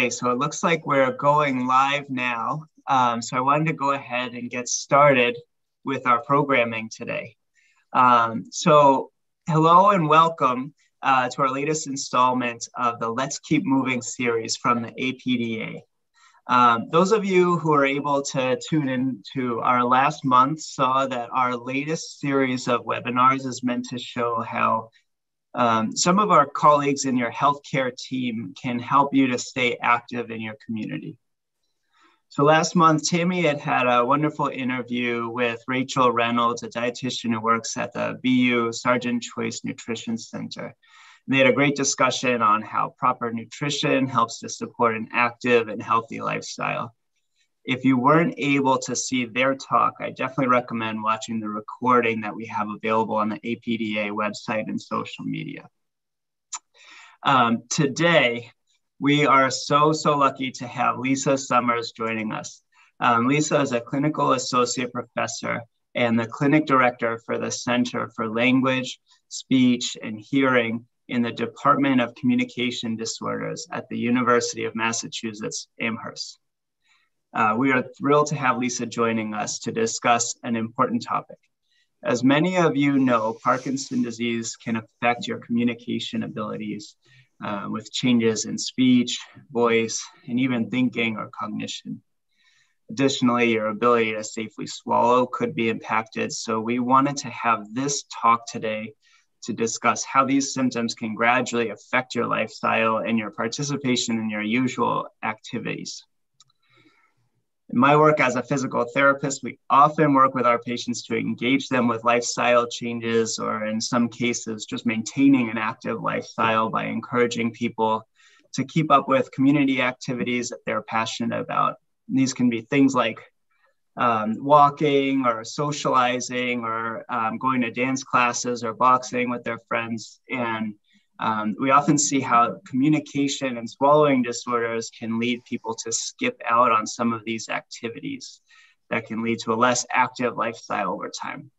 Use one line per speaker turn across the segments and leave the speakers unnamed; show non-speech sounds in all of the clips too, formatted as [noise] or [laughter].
Okay, so it looks like we're going live now. Um, so I wanted to go ahead and get started with our programming today. Um, so hello and welcome uh, to our latest installment of the Let's Keep Moving series from the APDA. Um, those of you who are able to tune in to our last month saw that our latest series of webinars is meant to show how um, some of our colleagues in your healthcare team can help you to stay active in your community. So last month, Tammy had had a wonderful interview with Rachel Reynolds, a dietitian who works at the BU Sargent Choice Nutrition Center. And they had a great discussion on how proper nutrition helps to support an active and healthy lifestyle if you weren't able to see their talk, I definitely recommend watching the recording that we have available on the APDA website and social media. Um, today, we are so, so lucky to have Lisa Sommers joining us. Um, Lisa is a clinical associate professor and the clinic director for the Center for Language, Speech, and Hearing in the Department of Communication Disorders at the University of Massachusetts Amherst. Uh, we are thrilled to have Lisa joining us to discuss an important topic. As many of you know, Parkinson's disease can affect your communication abilities uh, with changes in speech, voice, and even thinking or cognition. Additionally, your ability to safely swallow could be impacted. So, we wanted to have this talk today to discuss how these symptoms can gradually affect your lifestyle and your participation in your usual activities. In my work as a physical therapist, we often work with our patients to engage them with lifestyle changes, or in some cases, just maintaining an active lifestyle by encouraging people to keep up with community activities that they're passionate about. And these can be things like um, walking or socializing or um, going to dance classes or boxing with their friends. And um, we often see how communication and swallowing disorders can lead people to skip out on some of these activities that can lead to a less active lifestyle over time.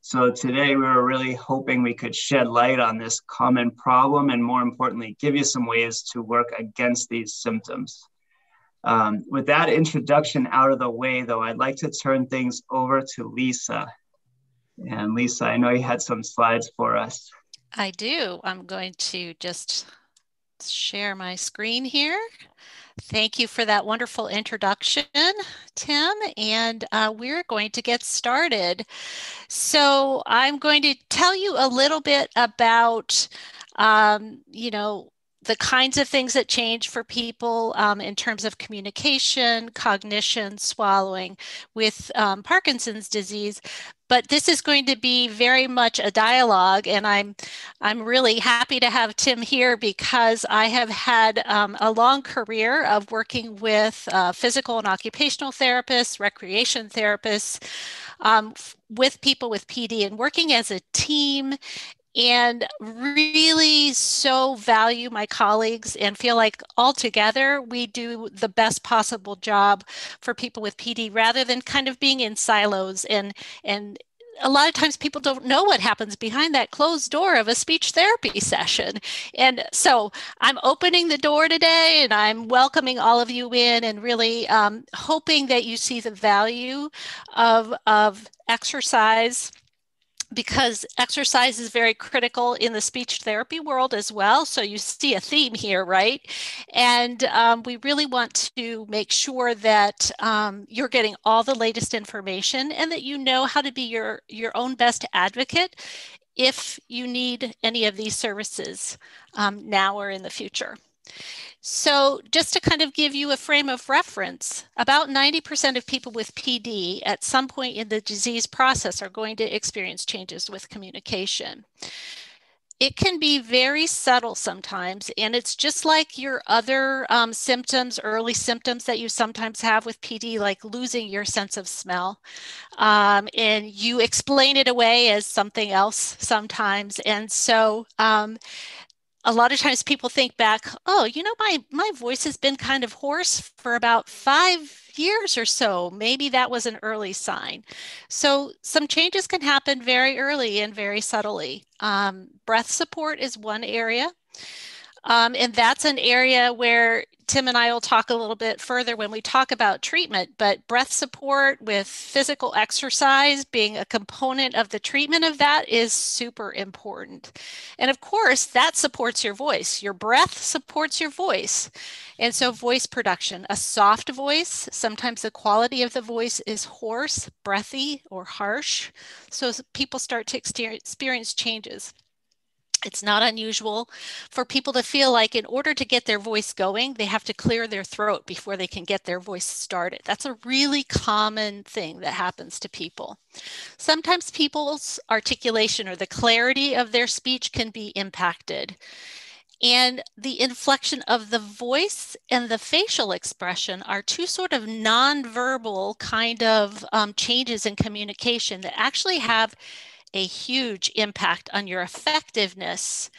So today we were really hoping we could shed light on this common problem and more importantly, give you some ways to work against these symptoms. Um, with that introduction out of the way though, I'd like to turn things over to Lisa. And Lisa, I know you had some slides for us.
I do. I'm going to just share my screen here. Thank you for that wonderful introduction, Tim. And uh, we're going to get started. So I'm going to tell you a little bit about, um, you know, the kinds of things that change for people um, in terms of communication, cognition, swallowing with um, Parkinson's disease. But this is going to be very much a dialogue, and I'm I'm really happy to have Tim here because I have had um, a long career of working with uh, physical and occupational therapists, recreation therapists, um, with people with PD, and working as a team and really so value my colleagues and feel like all together we do the best possible job for people with PD rather than kind of being in silos and and a lot of times people don't know what happens behind that closed door of a speech therapy session. And so I'm opening the door today and I'm welcoming all of you in and really um, hoping that you see the value of, of exercise because exercise is very critical in the speech therapy world as well. So you see a theme here, right? And um, we really want to make sure that um, you're getting all the latest information and that you know how to be your, your own best advocate if you need any of these services um, now or in the future. So, just to kind of give you a frame of reference, about 90% of people with PD at some point in the disease process are going to experience changes with communication. It can be very subtle sometimes, and it's just like your other um, symptoms, early symptoms that you sometimes have with PD, like losing your sense of smell. Um, and you explain it away as something else sometimes. And so, um, a lot of times people think back, oh, you know, my my voice has been kind of hoarse for about five years or so. Maybe that was an early sign. So some changes can happen very early and very subtly. Um, breath support is one area. Um, and that's an area where Tim and I will talk a little bit further when we talk about treatment, but breath support with physical exercise being a component of the treatment of that is super important. And of course, that supports your voice. Your breath supports your voice. And so, voice production, a soft voice, sometimes the quality of the voice is hoarse, breathy, or harsh. So, people start to experience changes it's not unusual for people to feel like in order to get their voice going, they have to clear their throat before they can get their voice started. That's a really common thing that happens to people. Sometimes people's articulation or the clarity of their speech can be impacted. And the inflection of the voice and the facial expression are two sort of nonverbal kind of um, changes in communication that actually have a huge impact on your effectiveness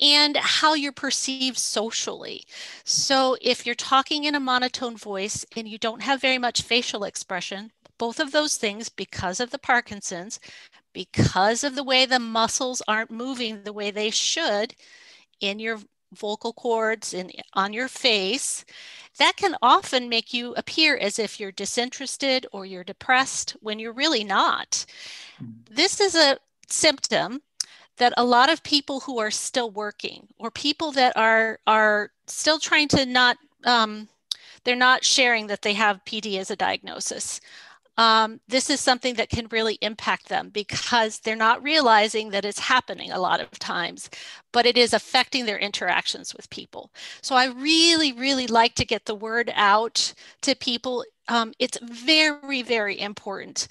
and how you're perceived socially. So, if you're talking in a monotone voice and you don't have very much facial expression, both of those things, because of the Parkinson's, because of the way the muscles aren't moving the way they should in your vocal cords and on your face, that can often make you appear as if you're disinterested or you're depressed when you're really not. Mm-hmm. This is a symptom that a lot of people who are still working or people that are are still trying to not um, they're not sharing that they have PD as a diagnosis. Um, this is something that can really impact them because they're not realizing that it's happening a lot of times, but it is affecting their interactions with people. So I really, really like to get the word out to people. Um, it's very, very important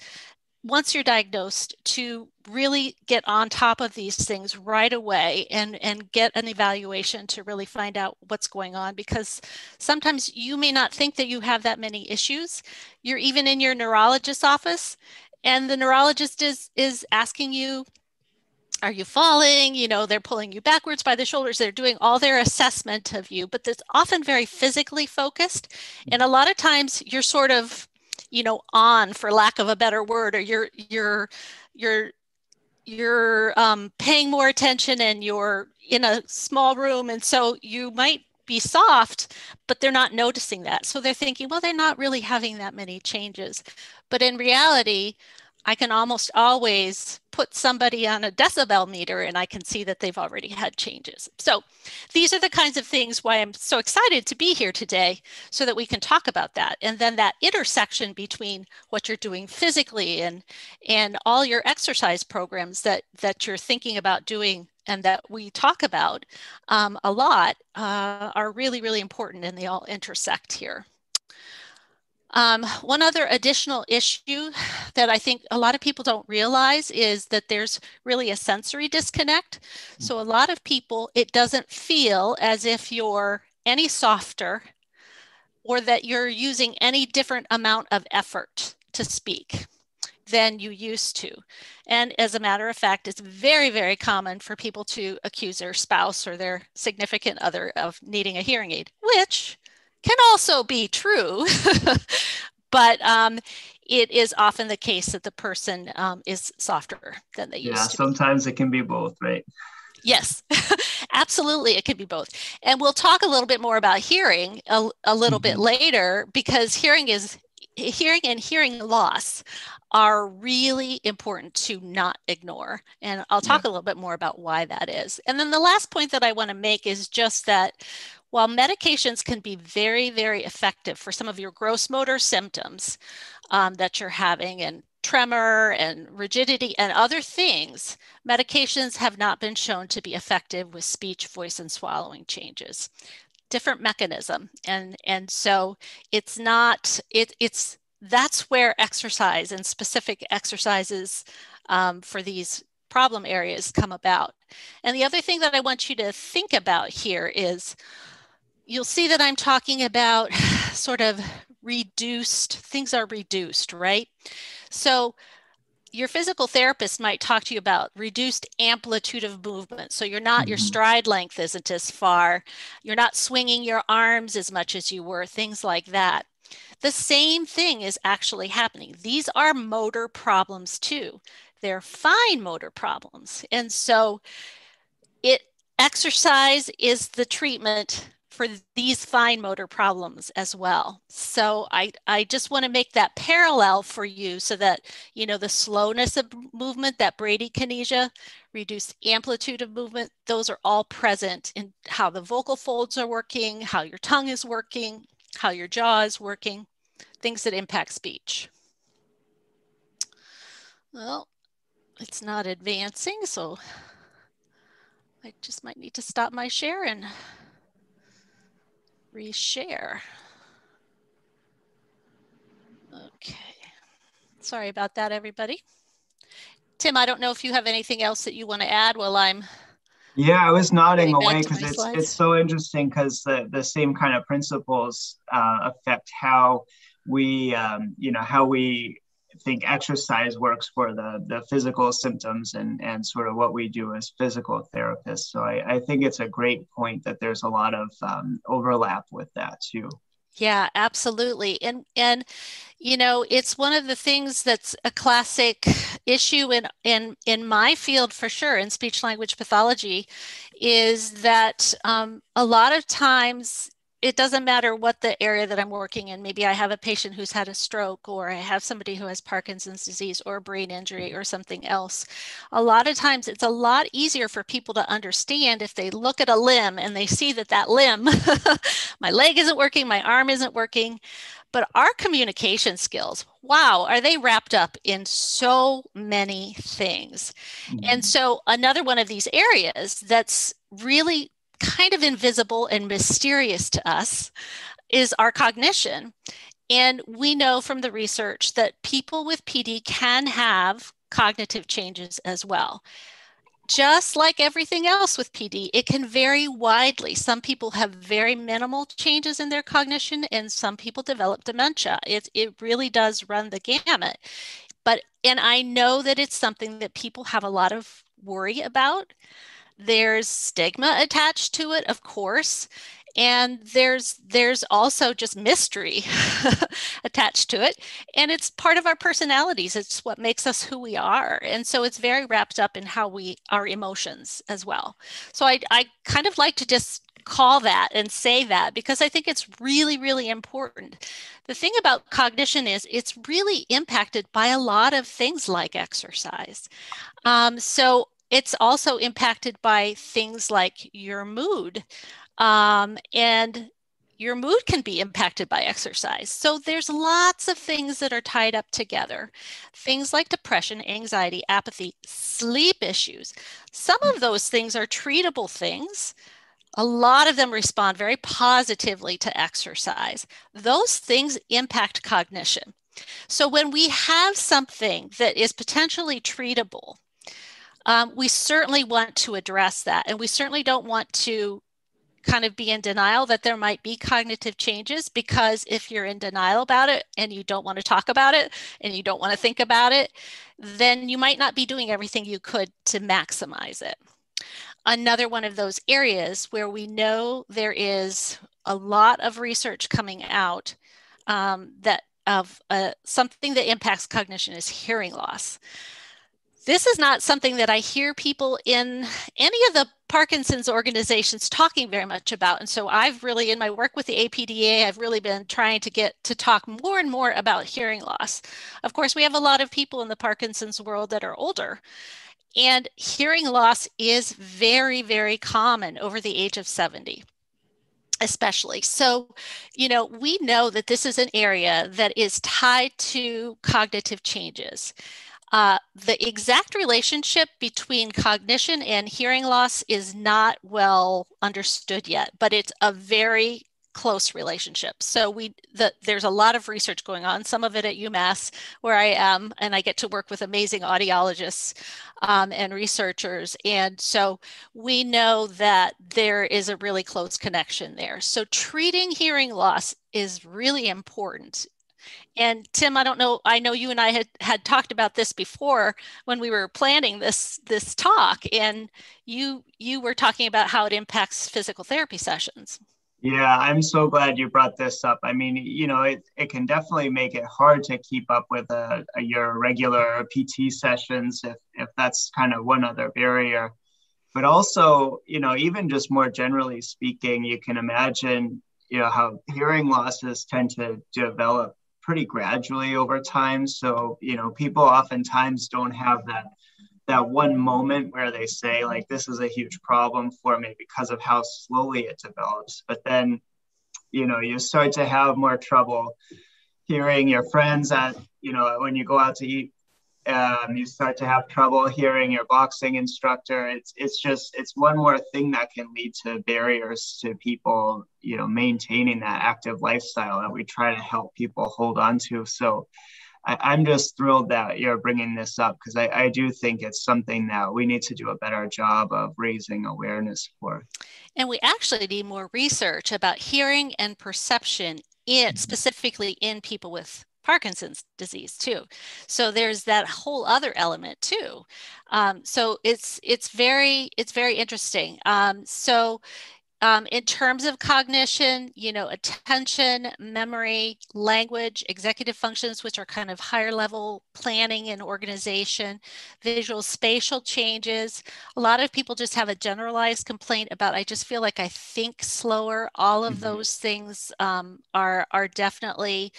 once you're diagnosed to really get on top of these things right away and and get an evaluation to really find out what's going on because sometimes you may not think that you have that many issues. You're even in your neurologist's office and the neurologist is is asking you are you falling? You know they're pulling you backwards by the shoulders. They're doing all their assessment of you but it's often very physically focused and a lot of times you're sort of you know on for lack of a better word or you're you're you're you're um, paying more attention and you're in a small room and so you might be soft but they're not noticing that. So they're thinking well they're not really having that many changes. But in reality I can almost always put somebody on a decibel meter and I can see that they've already had changes. So these are the kinds of things why I'm so excited to be here today so that we can talk about that. And then that intersection between what you're doing physically and and all your exercise programs that that you're thinking about doing and that we talk about um, a lot uh, are really, really important and they all intersect here. Um, one other additional issue that I think a lot of people don't realize is that there's really a sensory disconnect. So, a lot of people, it doesn't feel as if you're any softer or that you're using any different amount of effort to speak than you used to. And as a matter of fact, it's very, very common for people to accuse their spouse or their significant other of needing a hearing aid, which can also be true, [laughs] but um, it is often the case that the person um, is softer than they
yeah,
used
to. Yeah, sometimes it can be both, right?
Yes, [laughs] absolutely. It can be both. And we'll talk a little bit more about hearing a, a little mm-hmm. bit later because hearing is hearing and hearing loss are really important to not ignore. And I'll talk yeah. a little bit more about why that is. And then the last point that I want to make is just that while medications can be very, very effective for some of your gross motor symptoms um, that you're having and tremor and rigidity and other things, medications have not been shown to be effective with speech, voice, and swallowing changes. Different mechanism. And, and so it's not, it, it's, that's where exercise and specific exercises um, for these problem areas come about. And the other thing that I want you to think about here is you'll see that I'm talking about [sighs] sort of reduced, things are reduced, right? So your physical therapist might talk to you about reduced amplitude of movement. So you're not, mm-hmm. your stride length isn't as far. You're not swinging your arms as much as you were, things like that. The same thing is actually happening. These are motor problems too. They're fine motor problems. And so it exercise is the treatment for these fine motor problems as well. So I, I just want to make that parallel for you so that, you know, the slowness of movement, that bradykinesia, reduced amplitude of movement, those are all present in how the vocal folds are working, how your tongue is working, how your jaw is working, things that impact speech. Well, it's not advancing, so I just might need to stop my share and reshare. Okay. Sorry about that, everybody. Tim, I don't know if you have anything else that you want to add while I'm.
Yeah, I was nodding away because it's it's so interesting because the the same kind of principles uh, affect how we um, you know how we think exercise works for the the physical symptoms and and sort of what we do as physical therapists. So I, I think it's a great point that there's a lot of um, overlap with that too.
Yeah, absolutely. And and you know, it's one of the things that's a classic issue in in in my field for sure in speech language pathology is that um, a lot of times it doesn't matter what the area that I'm working in. Maybe I have a patient who's had a stroke, or I have somebody who has Parkinson's disease or brain injury or something else. A lot of times it's a lot easier for people to understand if they look at a limb and they see that that limb, [laughs] my leg isn't working, my arm isn't working. But our communication skills, wow, are they wrapped up in so many things? Mm-hmm. And so, another one of these areas that's really kind of invisible and mysterious to us is our cognition. And we know from the research that people with PD can have cognitive changes as well. Just like everything else with PD, it can vary widely. Some people have very minimal changes in their cognition, and some people develop dementia. It, it really does run the gamut. But, and I know that it's something that people have a lot of worry about. There's stigma attached to it, of course, and there's there's also just mystery [laughs] attached to it and it's part of our personalities. It's what makes us who we are and so it's very wrapped up in how we our emotions as well. So i i kind of like to just call that and say that because i think it's really really important. The thing about cognition is it's really impacted by a lot of things like exercise. Um, so it's also impacted by things like your mood. Um, and your mood can be impacted by exercise. So there's lots of things that are tied up together. Things like depression, anxiety, apathy, sleep issues. Some of those things are treatable things. A lot of them respond very positively to exercise. Those things impact cognition. So when we have something that is potentially treatable, um, we certainly want to address that. And we certainly don't want to kind of be in denial that there might be cognitive changes because if you're in denial about it and you don't want to talk about it and you don't want to think about it, then you might not be doing everything you could to maximize it. Another one of those areas where we know there is a lot of research coming out um, that of uh, something that impacts cognition is hearing loss this is not something that I hear people in any of the Parkinson's organizations talking very much about. And so I've really, in my work with the APDA, I've really been trying to get to talk more and more about hearing loss. Of course, we have a lot of people in the Parkinson's world that are older. And hearing loss is very, very common over the age of 70 especially. So, you know, we know that this is an area that is tied to cognitive changes. Uh, the exact relationship between cognition and hearing loss is not well understood yet, but it's a very close relationship. So we the, there's a lot of research going on. Some of it at UMass, where I am, and I get to work with amazing audiologists um, and researchers. And so we know that there is a really close connection there. So treating hearing loss is really important and Tim, I don't know, I know you and I had, had talked about this before when we were planning this this talk and you you were talking about how it impacts physical therapy sessions.
Yeah, I'm so glad you brought this up. I mean, you know, it, it can definitely make it hard to keep up with a, a, your regular PT sessions if, if that's kind of one other barrier. but also, you know, even just more generally speaking, you can imagine, you know, how hearing losses tend to develop pretty gradually over time. So, you know, people oftentimes don't have that that one moment where they say like this is a huge problem for me because of how slowly it develops but then you know you start to have more trouble hearing your friends at you know when you go out to eat um, you start to have trouble hearing your boxing instructor it's it's just it's one more thing that can lead to barriers to people you know maintaining that active lifestyle that we try to help people hold on to so I, am just thrilled that you're bringing this up because I, I do think it's something that we need to do a better job of raising awareness for.
And we actually need more research about hearing and perception in mm-hmm. specifically in people with Parkinson's disease too. So there's that whole other element too. Um, so it's it's very it's very interesting. Um, so um, in terms of cognition, you know, attention, memory, language, executive functions, which are kind of higher level planning and organization, visual spatial changes. A lot of people just have a generalized complaint about, I just feel like I think slower. All of mm-hmm. those things um, are, are definitely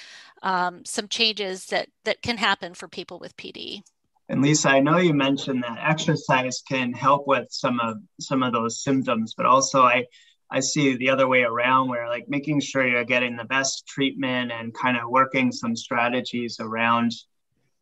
um, some changes that, that can happen for people with PD.
And Lisa, I know you mentioned that exercise can help with some of some of those symptoms, but also I I see the other way around where like making sure you're getting the best treatment and kind of working some strategies around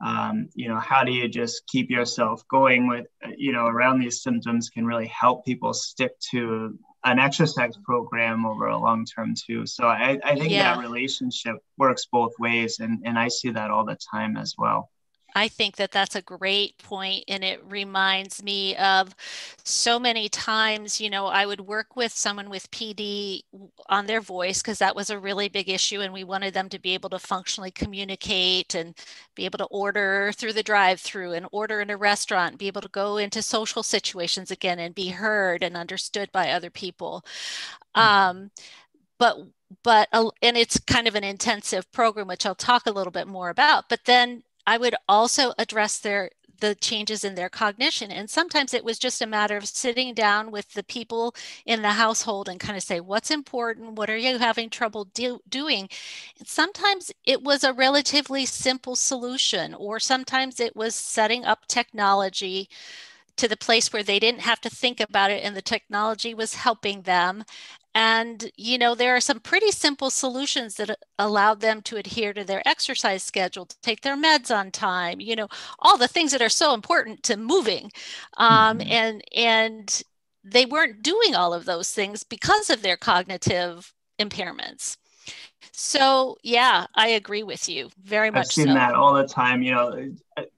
um, you know how do you just keep yourself going with you know around these symptoms can really help people stick to an exercise program over a long term too so i, I think yeah. that relationship works both ways and, and i see that all the time as well
I think that that's a great point, and it reminds me of so many times. You know, I would work with someone with PD on their voice because that was a really big issue, and we wanted them to be able to functionally communicate and be able to order through the drive-through and order in a restaurant, be able to go into social situations again and be heard and understood by other people. Mm-hmm. Um, but but and it's kind of an intensive program which i'll talk a little bit more about but then I would also address their the changes in their cognition. And sometimes it was just a matter of sitting down with the people in the household and kind of say, what's important? What are you having trouble do- doing? And sometimes it was a relatively simple solution, or sometimes it was setting up technology to the place where they didn't have to think about it and the technology was helping them and, you know, there are some pretty simple solutions that allow them to adhere to their exercise schedule, to take their meds on time, you know, all the things that are so important to moving. Um, mm-hmm. And, and they weren't doing all of those things because of their cognitive impairments. So yeah, I agree with you very much.
I've seen
so.
that all the time. You know,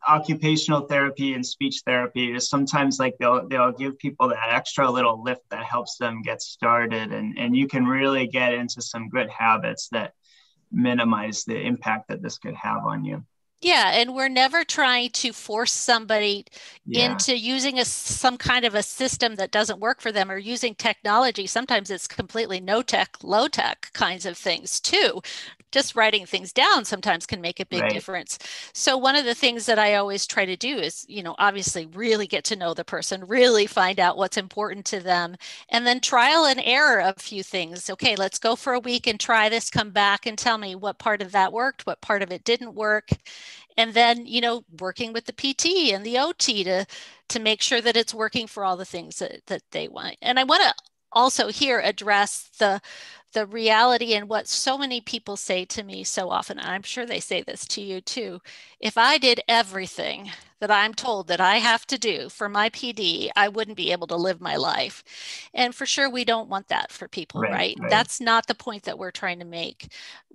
occupational therapy and speech therapy is sometimes like they'll they'll give people that extra little lift that helps them get started, and and you can really get into some good habits that minimize the impact that this could have on you.
Yeah, and we're never trying to force somebody yeah. into using a some kind of a system that doesn't work for them or using technology. Sometimes it's completely no tech, low tech kinds of things too just writing things down sometimes can make a big right. difference. So one of the things that I always try to do is, you know, obviously really get to know the person, really find out what's important to them, and then trial and error a few things. Okay, let's go for a week and try this, come back and tell me what part of that worked, what part of it didn't work. And then, you know, working with the PT and the OT to to make sure that it's working for all the things that, that they want. And I want to also here address the the reality and what so many people say to me so often and i'm sure they say this to you too if i did everything that i'm told that i have to do for my pd i wouldn't be able to live my life and for sure we don't want that for people right, right? right. that's not the point that we're trying to make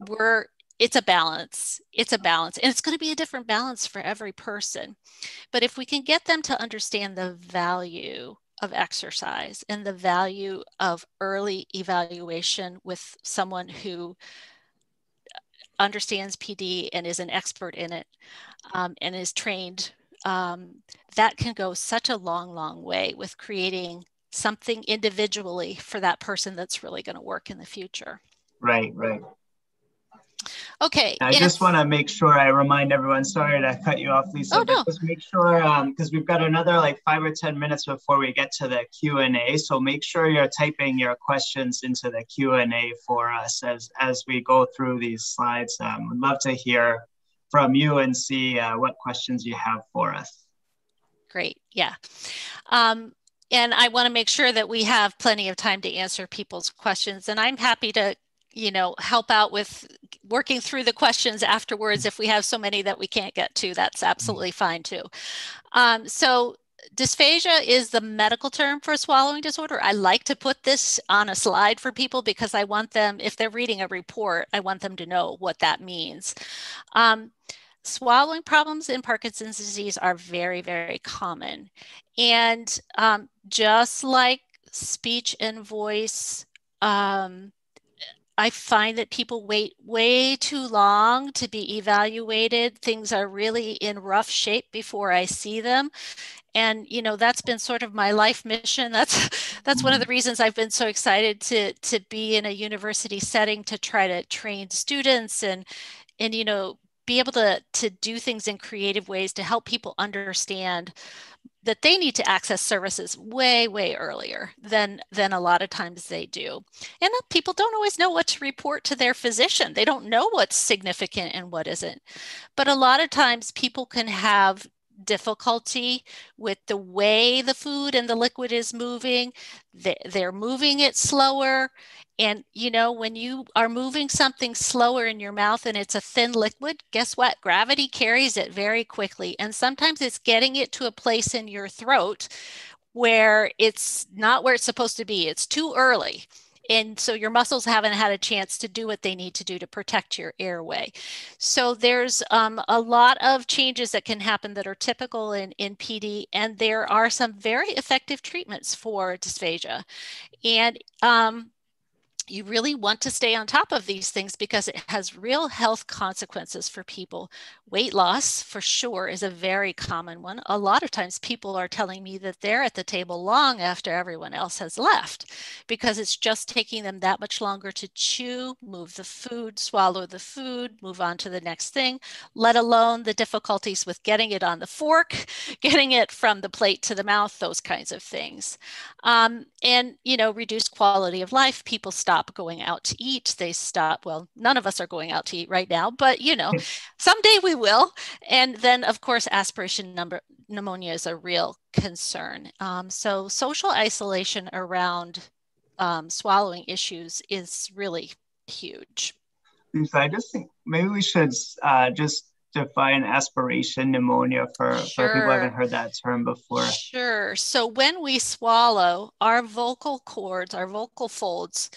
we're it's a balance. It's a balance. And it's going to be a different balance for every person. But if we can get them to understand the value of exercise and the value of early evaluation with someone who understands PD and is an expert in it um, and is trained, um, that can go such a long, long way with creating something individually for that person that's really going to work in the future.
Right, right.
Okay.
I just want to make sure I remind everyone. Sorry to cut you off, Lisa.
Oh, no.
Just make sure because um, we've got another like five or ten minutes before we get to the Q and A. So make sure you're typing your questions into the Q and A for us as as we go through these slides. Um, would love to hear from you and see uh, what questions you have for us.
Great. Yeah. Um, and I want to make sure that we have plenty of time to answer people's questions. And I'm happy to you know help out with working through the questions afterwards if we have so many that we can't get to that's absolutely fine too. Um, so dysphagia is the medical term for a swallowing disorder. I like to put this on a slide for people because i want them if they're reading a report i want them to know what that means. Um, swallowing problems in parkinson's disease are very very common. And um, just like speech and voice um, I find that people wait way too long to be evaluated. Things are really in rough shape before I see them. And you know that's been sort of my life mission. [laughs] That's that's one of the mm-hmm. reasons I've been so excited to to be in a university setting to try to train students and and you know be able to to do things in creative ways to help people understand that they need to access services way way earlier than than a lot of times they do. And people don't always know what to report to their physician. They don't know what's significant and what isn't. But a lot of times people can have difficulty with the way the food and the liquid is moving they're moving it slower and you know, when you are moving something slower in your mouth and it's a thin liquid, guess what? Gravity carries it very quickly. And sometimes it's getting it to a place in your throat where it's not where it's supposed to be. It's too early. And so your muscles haven't had a chance to do what they need to do to protect your airway. So there's um, a lot of changes that can happen that are typical in, in PD, and there are some very effective treatments for dysphagia. And um, you really want to stay on top of these things because it has real health consequences for people. Weight loss, for sure, is a very common one. A lot of times people are telling me that they're at the table long after everyone else has left because it's just taking them that much longer to chew, move the food, swallow the food, move on to the next thing, let alone the difficulties with getting it on the fork, [laughs] getting it from the plate to the mouth, those kinds of things. Um, and, you know, reduced quality of life. People stop going out to eat. They stop, well, none of us are going out to eat right now, but, you know, [laughs] someday we will. And then, of course, aspiration number pneumonia is a real concern. Um, so social isolation around um, swallowing issues is really huge.
So I just think maybe we should uh, just define aspiration pneumonia for, sure. for people who haven't heard that term before?
Sure. So when we swallow, our vocal cords, our vocal folds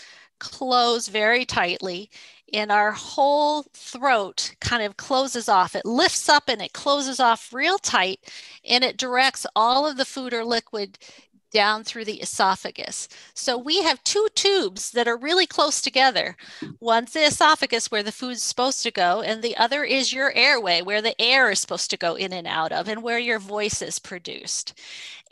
close very tightly and our whole throat kind of closes off. It lifts up and it closes off real tight and it directs all of the food or liquid down through the esophagus. So we have two tubes that are really close together. One's the esophagus where the food's supposed to go, and the other is your airway where the air is supposed to go in and out of and where your voice is produced.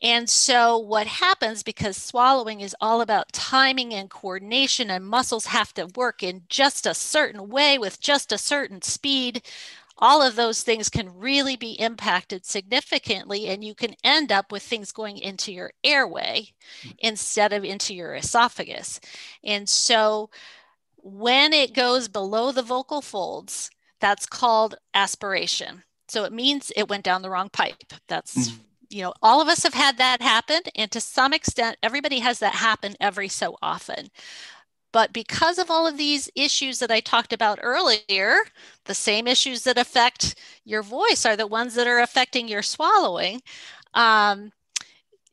And so what happens because swallowing is all about timing and coordination and muscles have to work in just a certain way with just a certain speed all of those things can really be impacted significantly and you can end up with things going into your airway mm. instead of into your esophagus and so when it goes below the vocal folds that's called aspiration so it means it went down the wrong pipe that's mm. you know all of us have had that happen and to some extent everybody has that happen every so often but because of all of these issues that I talked about earlier, the same issues that affect your voice are the ones that are affecting your swallowing. Um,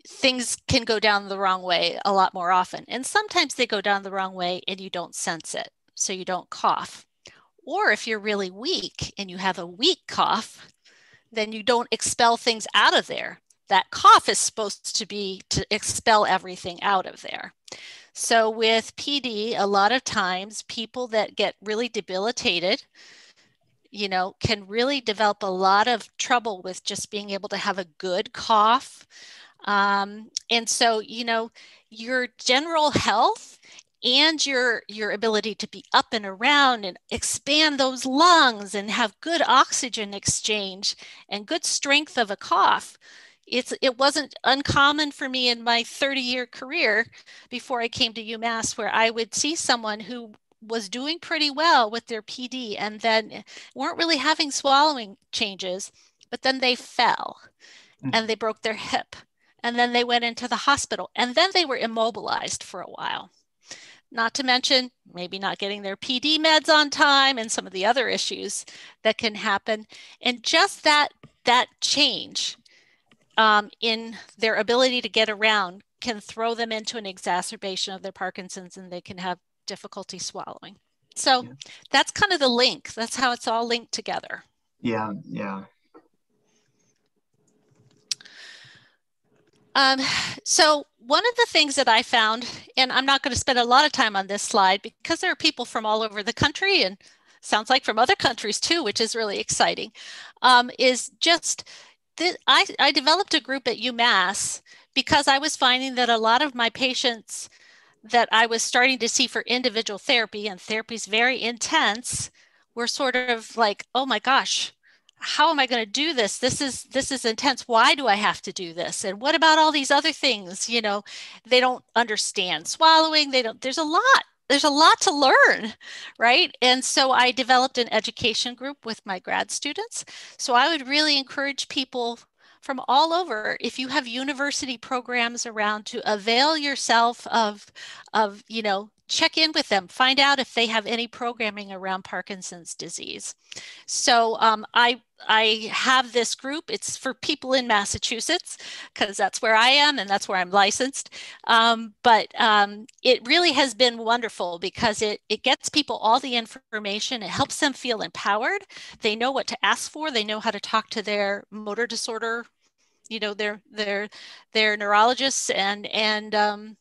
things can go down the wrong way a lot more often. And sometimes they go down the wrong way and you don't sense it. So you don't cough. Or if you're really weak and you have a weak cough, then you don't expel things out of there. That cough is supposed to be to expel everything out of there. So with PD, a lot of times people that get really debilitated, you know, can really develop a lot of trouble with just being able to have a good cough. Um, and so, you know, your general health and your your ability to be up and around and expand those lungs and have good oxygen exchange and good strength of a cough it's it wasn't uncommon for me in my 30 year career before I came to UMass where I would see someone who was doing pretty well with their PD and then weren't really having swallowing changes, but then they fell mm-hmm. and they broke their hip and then they went into the hospital and then they were immobilized for a while. Not to mention maybe not getting their PD meds on time and some of the other issues that can happen. And just that that change um, in their ability to get around can throw them into an exacerbation of their Parkinson's and they can have difficulty swallowing. So yeah. that's kind of the link. That's how it's all linked together.
Yeah, yeah.
Um, so one of the things that I found, and I'm not going to spend a lot of time on this slide because there are people from all over the country and sounds like from other countries too, which is really exciting, um, is just I, I developed a group at UMass because I was finding that a lot of my patients that I was starting to see for individual therapy, and therapy is very intense, were sort of like, oh my gosh, how am I going to do this? This is this is intense. Why do I have to do this? And what about all these other things? You know, they don't understand swallowing. They don't. There's a lot there's a lot to learn, right? And so I developed an education group with my grad students. So I would really encourage people from all over if you have university programs around to avail yourself of of you know check in with them, find out if they have any programming around Parkinson's disease. So um, I I have this group. It's for people in Massachusetts because that's where I am and that's where I'm licensed. Um, but um, it really has been wonderful because it it gets people all the information. It helps them feel empowered. They know what to ask for. They know how to talk to their motor disorder you know their their their neurologists and and um,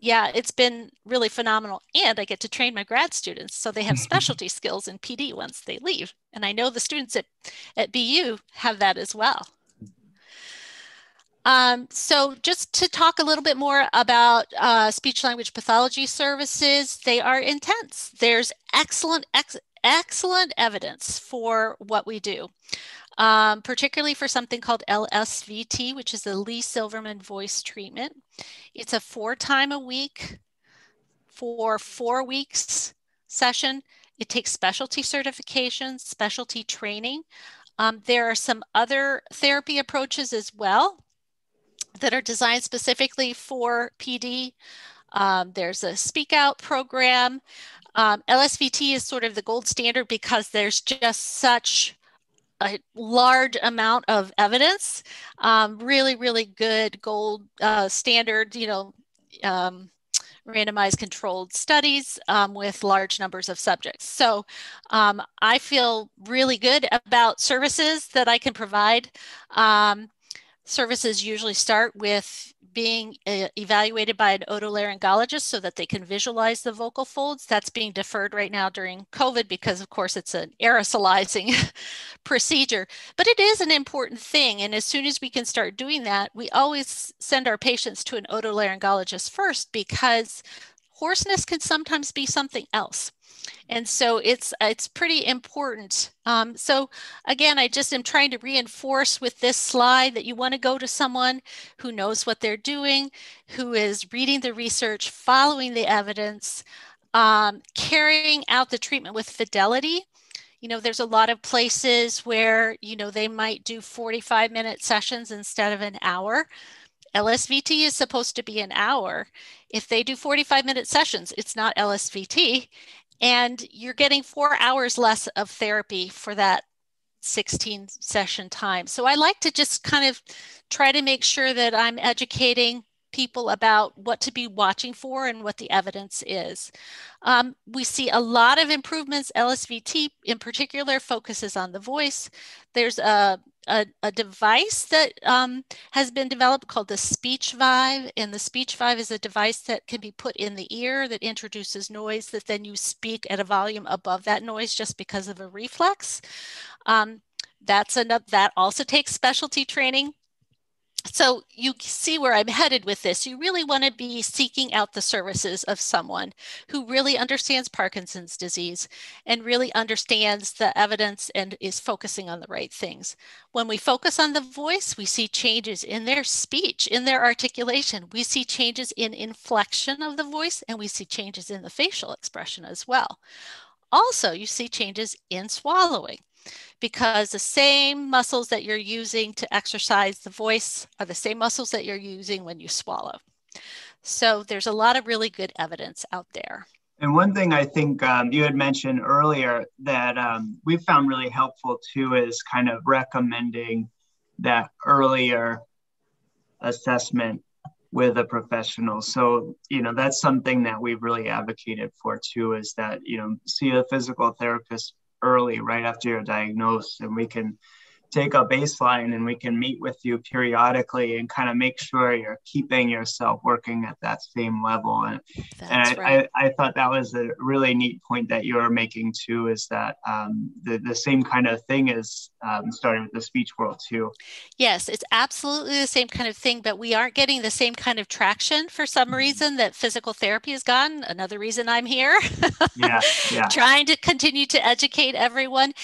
yeah, it's been really phenomenal. And I get to train my grad students so they have [laughs] specialty skills in PD once they leave. And I know the students at, at BU have that as well. Um, so just to talk a little bit more about uh, speech language pathology services, they are intense. There's excellent, ex excellent evidence for what we do um, particularly for something called LSVT, which is the Lee Silverman voice treatment. It's a four time a week for four weeks session. It takes specialty certifications, specialty training. Um, there are some other therapy approaches as well that are designed specifically for PD. Um, there's a speak out program. Um, LSVT is sort of the gold standard because there's just such a large amount of evidence, um, really, really good gold uh, standard, you know, um, randomized controlled studies um, with large numbers of subjects. So um, I feel really good about services that I can provide. Um, services usually start with being uh, evaluated by an otolaryngologist so that they can visualize the vocal folds. That's being deferred right now during COVID because, of course, it's an aerosolizing [laughs] procedure. But it is an important thing. And as soon as we can start doing that, we always send our patients to an otolaryngologist first because hoarseness can sometimes be something else. And so it's it's pretty important. Um, so again i just am trying to reinforce with this slide that you want to go to someone who knows what they're doing who is reading the research following the evidence um, carrying out the treatment with fidelity. You know there's a lot of places where you know they might do 45 minute sessions instead of an hour LSVT is supposed to be an hour. If they do 45 minute sessions, it's not LSVT and you're getting four hours less of therapy for that 16 session time. So I like to just kind of try to make sure that I'm educating people about what to be watching for and what the evidence is. Um, we see a lot of improvements. LSVT in particular focuses on the voice. There's a a, a device that um, has been developed called the Speech Vive. And the Speech Vive is a device that can be put in the ear that introduces noise that then you speak at a volume above that noise just because of a reflex. Um, that's. That also takes specialty training. So you see where I'm headed with this. You really want to be seeking out the services of someone who really understands Parkinson's disease and really understands the evidence and is focusing on the right things. When we focus on the voice, we see changes in their speech, in their articulation. We see changes in inflection of the voice, and we see changes in the facial expression as well. Also, you see changes in swallowing because the same muscles that you're using to exercise the voice are the same muscles that you're using when you swallow. So there's a lot of really good evidence out there.
And one thing I think um, you had mentioned earlier that um, we found really helpful too is kind of recommending that earlier assessment with a professional. So, you know, that's something that we've really advocated for too is that, you know, see a physical therapist early, right after you're diagnosed, and we can take a baseline and we can meet with you periodically and kind of make sure you're keeping yourself working at that same level. And, and I, right. I, I, thought that was a really neat point that you were making too, is that um, the, the same kind of thing is um, starting with the speech world too.
Yes, it's absolutely the same kind of thing, but we aren't getting the same kind of traction for some mm-hmm. reason that physical therapy has gotten. Another reason I'm here. yeah, [laughs] yeah. Trying to continue to educate everyone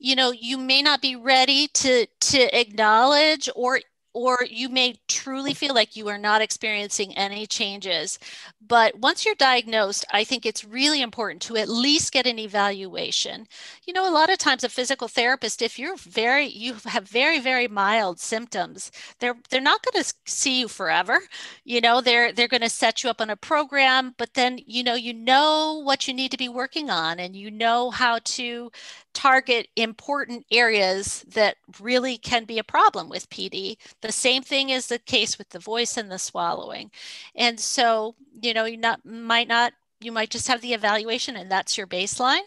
you know you may not be ready to to acknowledge or or you may truly feel like you are not experiencing any changes. But once you're diagnosed, I think it's really important to at least get an evaluation. You know, a lot of times a physical therapist, if you're very, you have very, very mild symptoms, they're they're not going to see you forever. You know, they're they're going to set you up on a program, but then you know you know what you need to be working on, and you know how to target important areas that really can be a problem with PD. The same thing is the case with the voice and the swallowing. And so, you know, you not might not you might just have the evaluation and that's your baseline.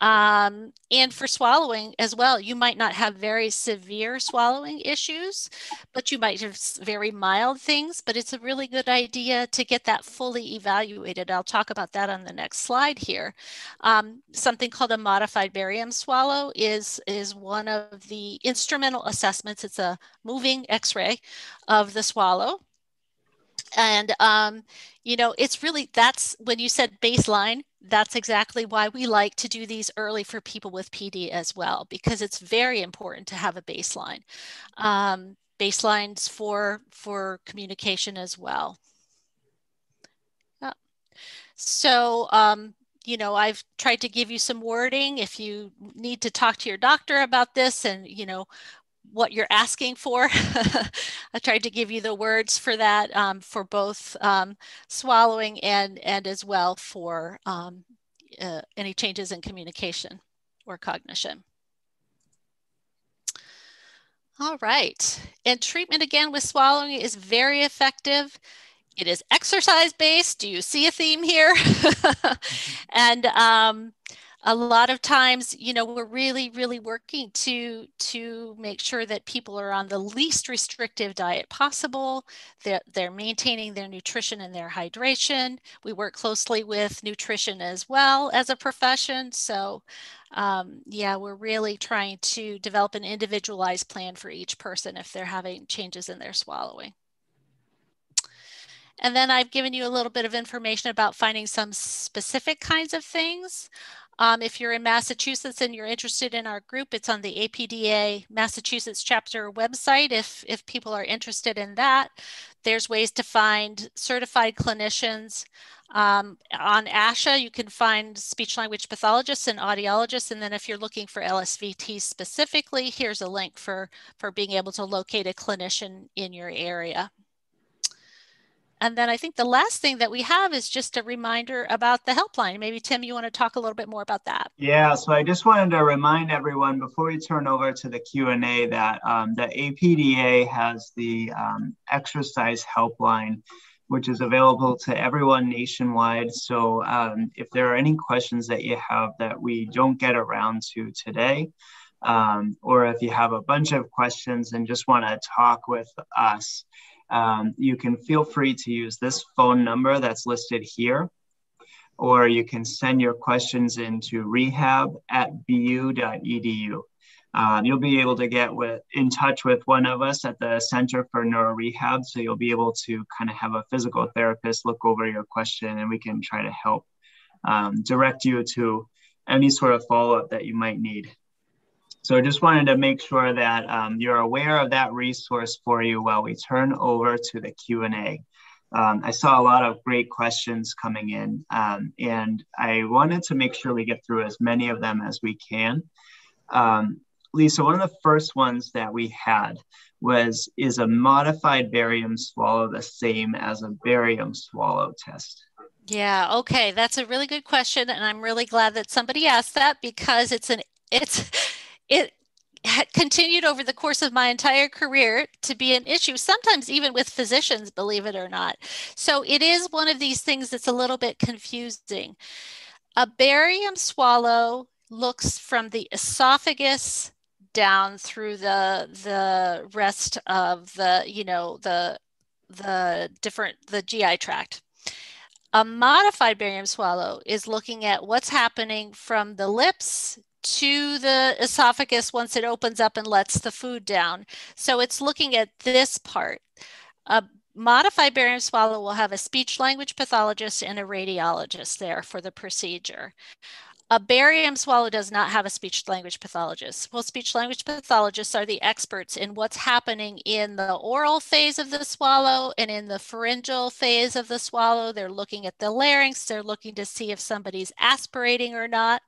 Um, and for swallowing as well, you might not have very severe swallowing issues, but you might have very mild things. But it's a really good idea to get that fully evaluated. I'll talk about that on the next slide here. Um, something called a modified barium swallow is, is one of the instrumental assessments. It's a moving x-ray of the swallow and um, you know it's really that's when you said baseline that's exactly why we like to do these early for people with pd as well because it's very important to have a baseline. Um, baselines for for communication as well. Yeah. so um, you know i've tried to give you some wording. If you need to talk to your doctor about this and you know what you're asking for. [laughs] I tried to give you the words for that um, for both um, swallowing and, and as well for um, uh, any changes in communication or cognition. All right, and treatment again with swallowing is very effective. It is exercise based. Do you see a theme here? [laughs] and um, a lot of times you know we're really really working to to make sure that people are on the least restrictive diet possible. They're, they're maintaining their nutrition and their hydration. We work closely with nutrition as well as a profession. So um, yeah we're really trying to develop an individualized plan for each person if they're having changes in their swallowing. And then I've given you a little bit of information about finding some specific kinds of things. Um, if you're in Massachusetts and you're interested in our group, it's on the APDA Massachusetts chapter website. If, if people are interested in that, there's ways to find certified clinicians. Um, on ASHA, you can find speech language pathologists and audiologists. And then if you're looking for LSVT specifically, here's a link for, for being able to locate a clinician in your area. And then I think the last thing that we have is just a reminder about the helpline. Maybe Tim, you want to talk a little bit more about that?
Yeah, so I just wanted to remind everyone before we turn over to the Q&A that um, the APDA has the um, exercise helpline, which is available to everyone nationwide. So um, if there are any questions that you have that we don't get around to today, um, or if you have a bunch of questions and just want to talk with us, um, you can feel free to use this phone number that's listed here. or you can send your questions into rehab at bu.edu. Um, you'll be able to get with in touch with one of us at the Center for Neuro Rehab, so you'll be able to kind of have a physical therapist look over your question, and we can try to help um, direct you to any sort of follow up that you might need. So I just wanted to make sure that um, you're aware of that resource for you while we turn over to the Q&A. Um, I saw a lot of great questions coming in, um, and I wanted to make sure we get through as many of them as we can. Um, Lisa, one of the first ones that we had was Is a modified barium swallow the same as a barium swallow test?
Yeah, okay. That's a really good question. And I'm really glad that somebody asked that because it's an it's it continued over the course of my entire career to be an issue, sometimes even with physicians, believe it or not. So it is one of these things that's a little bit confusing. A barium swallow looks from the esophagus down through the the rest of the you know the the different the GI tract. A modified barium swallow is looking at what's happening from the lips to the esophagus once it opens up and lets the food down. So it's looking at this part. A modified barium swallow will have a speech language pathologist and a radiologist there for the procedure. A barium swallow does not have a speech language pathologist. Well, speech language pathologists are the experts in what's happening in the oral phase of the swallow and in the pharyngeal phase of the swallow. They're looking at the larynx, they're looking to see if somebody's aspirating or not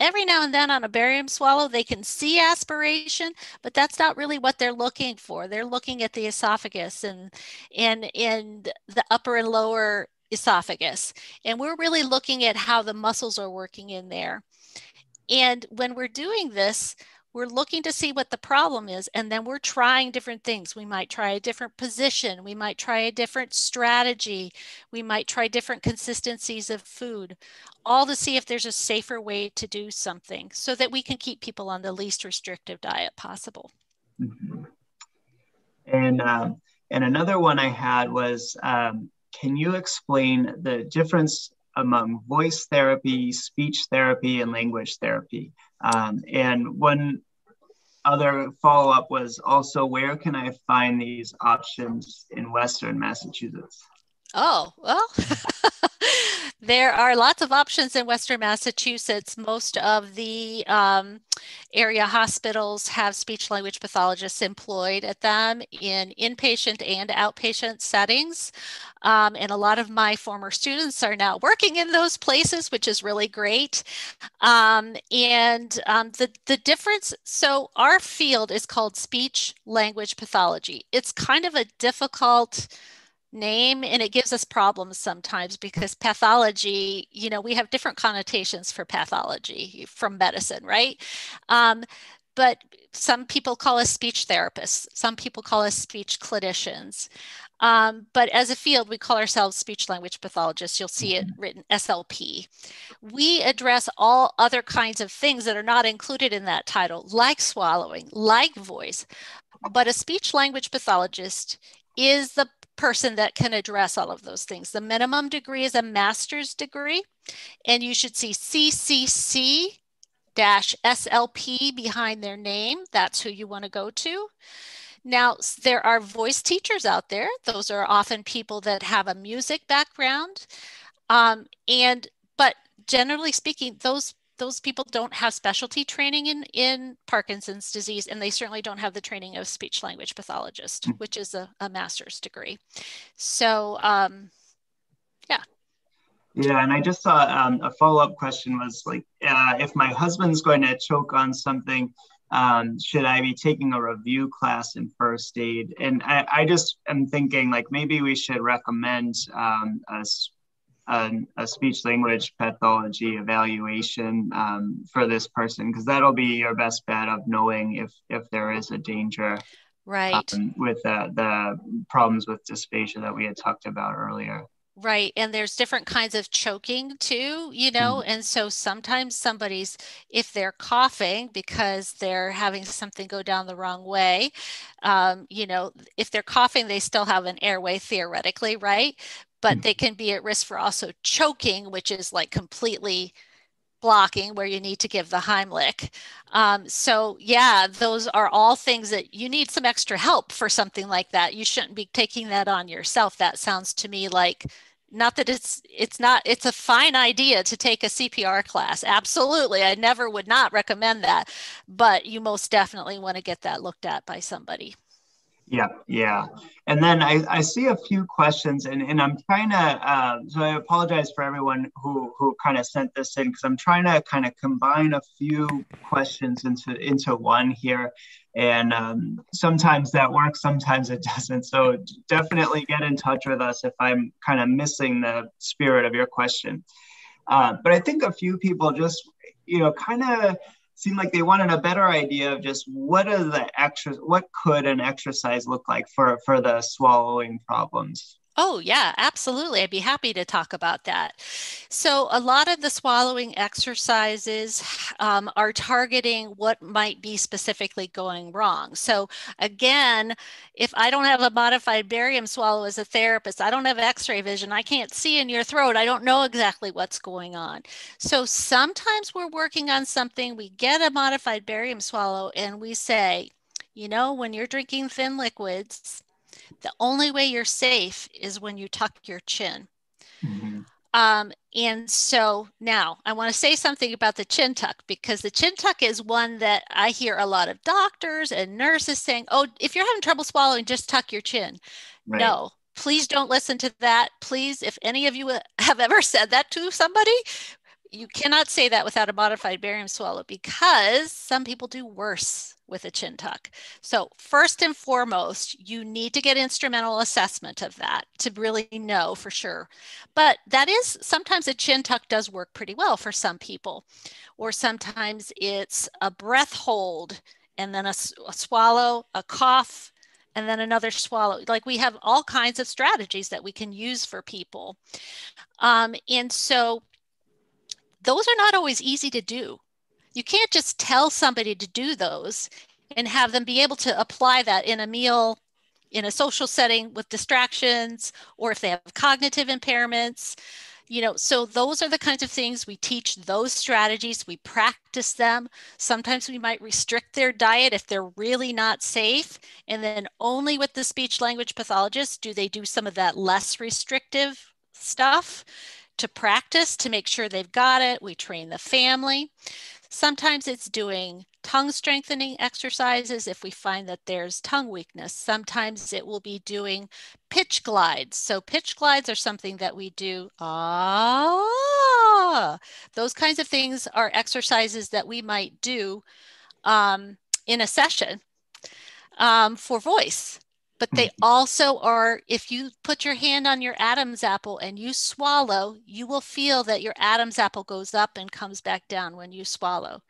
every now and then on a barium swallow, they can see aspiration, but that's not really what they're looking for. They're looking at the esophagus and and in the upper and lower esophagus. And we're really looking at how the muscles are working in there. And when we're doing this, we're looking to see what the problem is and then we're trying different things we might try a different position we might try a different strategy we might try different consistencies of food all to see if there's a safer way to do something so that we can keep people on the least restrictive diet possible mm-hmm.
and um, and another one i had was um, can you explain the difference among voice therapy, speech therapy, and language therapy. Um, and one other follow up was also where can I find these options in Western Massachusetts?
Oh, well, [laughs] there are lots of options in Western Massachusetts. Most of the um, area hospitals have speech language pathologists employed at them in inpatient and outpatient settings. Um, and a lot of my former students are now working in those places, which is really great. Um, and um, the, the difference, so our field is called speech language pathology. It's kind of a difficult name and it gives us problems sometimes because pathology you know we have different connotations for pathology from medicine right? Um, but some people call us speech therapists some people call us speech clinicians. Um, but as a field we call ourselves speech language pathologists. You'll see it mm-hmm. written slp we address all other kinds of things that are not included in that title like swallowing like voice but a speech language pathologist is the person that can address all of those things. The minimum degree is a master's degree, and you should see CCC dash SLP behind their name. That's who you want to go to. Now, there are voice teachers out there. Those are often people that have a music background. Um, and, but generally speaking, those those people don't have specialty training in, in Parkinson's disease, and they certainly don't have the training of speech language pathologist, mm. which is a, a master's degree. So, um, yeah.
Yeah, and I just saw um, a follow up question was like, uh, if my husband's going to choke on something, um, should I be taking a review class in first aid? And I, I just am thinking like maybe we should recommend um, a a, a speech language pathology evaluation um, for this person because that'll be your best bet of knowing if if there is a danger
right
um, with the, the problems with dysphagia that we had talked about earlier
Right. And there's different kinds of choking too, you know. Mm. And so sometimes somebody's, if they're coughing because they're having something go down the wrong way, um, you know, if they're coughing, they still have an airway theoretically, right? But mm-hmm. they can be at risk for also choking, which is like completely blocking where you need to give the Heimlich. Um, so yeah, those are all things that you need some extra help for something like that. You shouldn't be taking that on yourself. That sounds to me like not that it's it's not it's a fine idea to take a CPR class. Absolutely. I never would not recommend that, but you most definitely want to get that looked at by somebody.
Yeah, yeah. And then I, I see a few questions, and, and I'm trying to, uh, so I apologize for everyone who, who kind of sent this in because I'm trying to kind of combine a few questions into, into one here. And um, sometimes that works, sometimes it doesn't. So definitely get in touch with us if I'm kind of missing the spirit of your question. Uh, but I think a few people just, you know, kind of seemed like they wanted a better idea of just what are the extra what could an exercise look like for for the swallowing problems
Oh, yeah, absolutely. I'd be happy to talk about that. So, a lot of the swallowing exercises um, are targeting what might be specifically going wrong. So, again, if I don't have a modified barium swallow as a therapist, I don't have x ray vision, I can't see in your throat, I don't know exactly what's going on. So, sometimes we're working on something, we get a modified barium swallow, and we say, you know, when you're drinking thin liquids, the only way you're safe is when you tuck your chin. Mm-hmm. Um, and so now I want to say something about the chin tuck because the chin tuck is one that I hear a lot of doctors and nurses saying, oh, if you're having trouble swallowing, just tuck your chin. Right. No, please don't listen to that. Please, if any of you have ever [laughs] said that to somebody, you cannot say that without a modified barium swallow because some people do worse with a chin tuck. So, first and foremost, you need to get instrumental assessment of that to really know for sure. But that is sometimes a chin tuck does work pretty well for some people, or sometimes it's a breath hold and then a, a swallow, a cough, and then another swallow. Like we have all kinds of strategies that we can use for people. Um, and so, those are not always easy to do you can't just tell somebody to do those and have them be able to apply that in a meal in a social setting with distractions or if they have cognitive impairments. You know so those are the kinds of things we teach those strategies we practice them. Sometimes we might restrict their diet if they're really not safe and then only with the speech language pathologist do they do some of that less restrictive stuff to practice to make sure they've got it. We train the family Sometimes it's doing tongue strengthening exercises if we find that there's tongue weakness. Sometimes it will be doing pitch glides. So pitch glides are something that we do. Ah, those kinds of things are exercises that we might do um, in a session um, for voice but they mm-hmm. also are if you put your hand on your adam's apple and you swallow you will feel that your adam's apple goes up and comes back down when you swallow.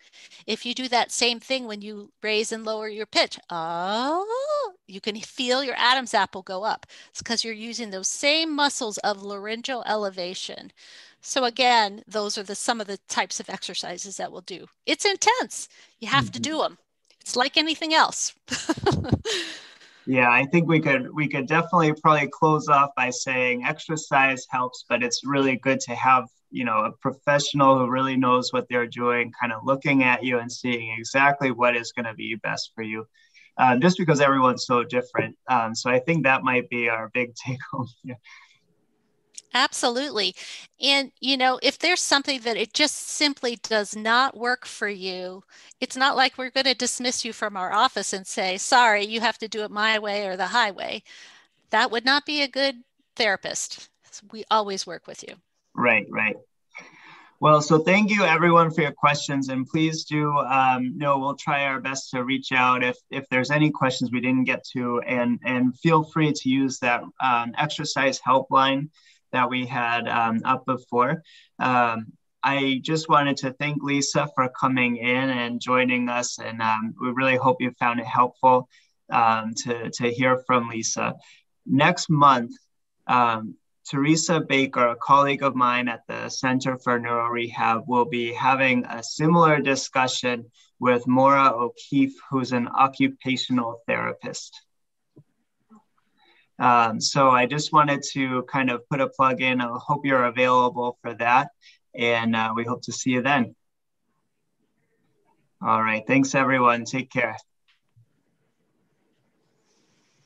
If you do that same thing when you raise and lower your pitch oh you can feel your adam's apple go up. It's because you're using those same muscles of laryngeal elevation. So again those are the some of the types of exercises that we'll do. It's intense. You have mm-hmm. to do them it's like anything else [laughs]
Yeah, I think we could we could definitely probably close off by saying exercise helps, but it's really good to have you know a professional who really knows what they're doing, kind of looking at you and seeing exactly what is going to be best for you. Um, just because everyone's so different. Um, so I think that might be our big [laughs] take home.
Absolutely. And, you know, if there's something that it just simply does not work for you, it's not like we're going to dismiss you from our office and say, sorry, you have to do it my way or the highway. That would not be a good therapist. We always work with you.
Right, right. Well, so thank you everyone for your questions, and please do um, know we'll try our best to reach out if if there's any questions we didn't get to, and and feel free to use that um, exercise helpline that we had um, up before. Um, I just wanted to thank Lisa for coming in and joining us, and um, we really hope you found it helpful um, to, to hear from Lisa. Next month, um, Teresa Baker, a colleague of mine at the Center for Neuro Rehab, will be having a similar discussion with Maura O'Keefe, who's an occupational therapist. Um, so I just wanted to kind of put a plug in. I hope you're available for that. And uh, we hope to see you then. All right. Thanks, everyone. Take care.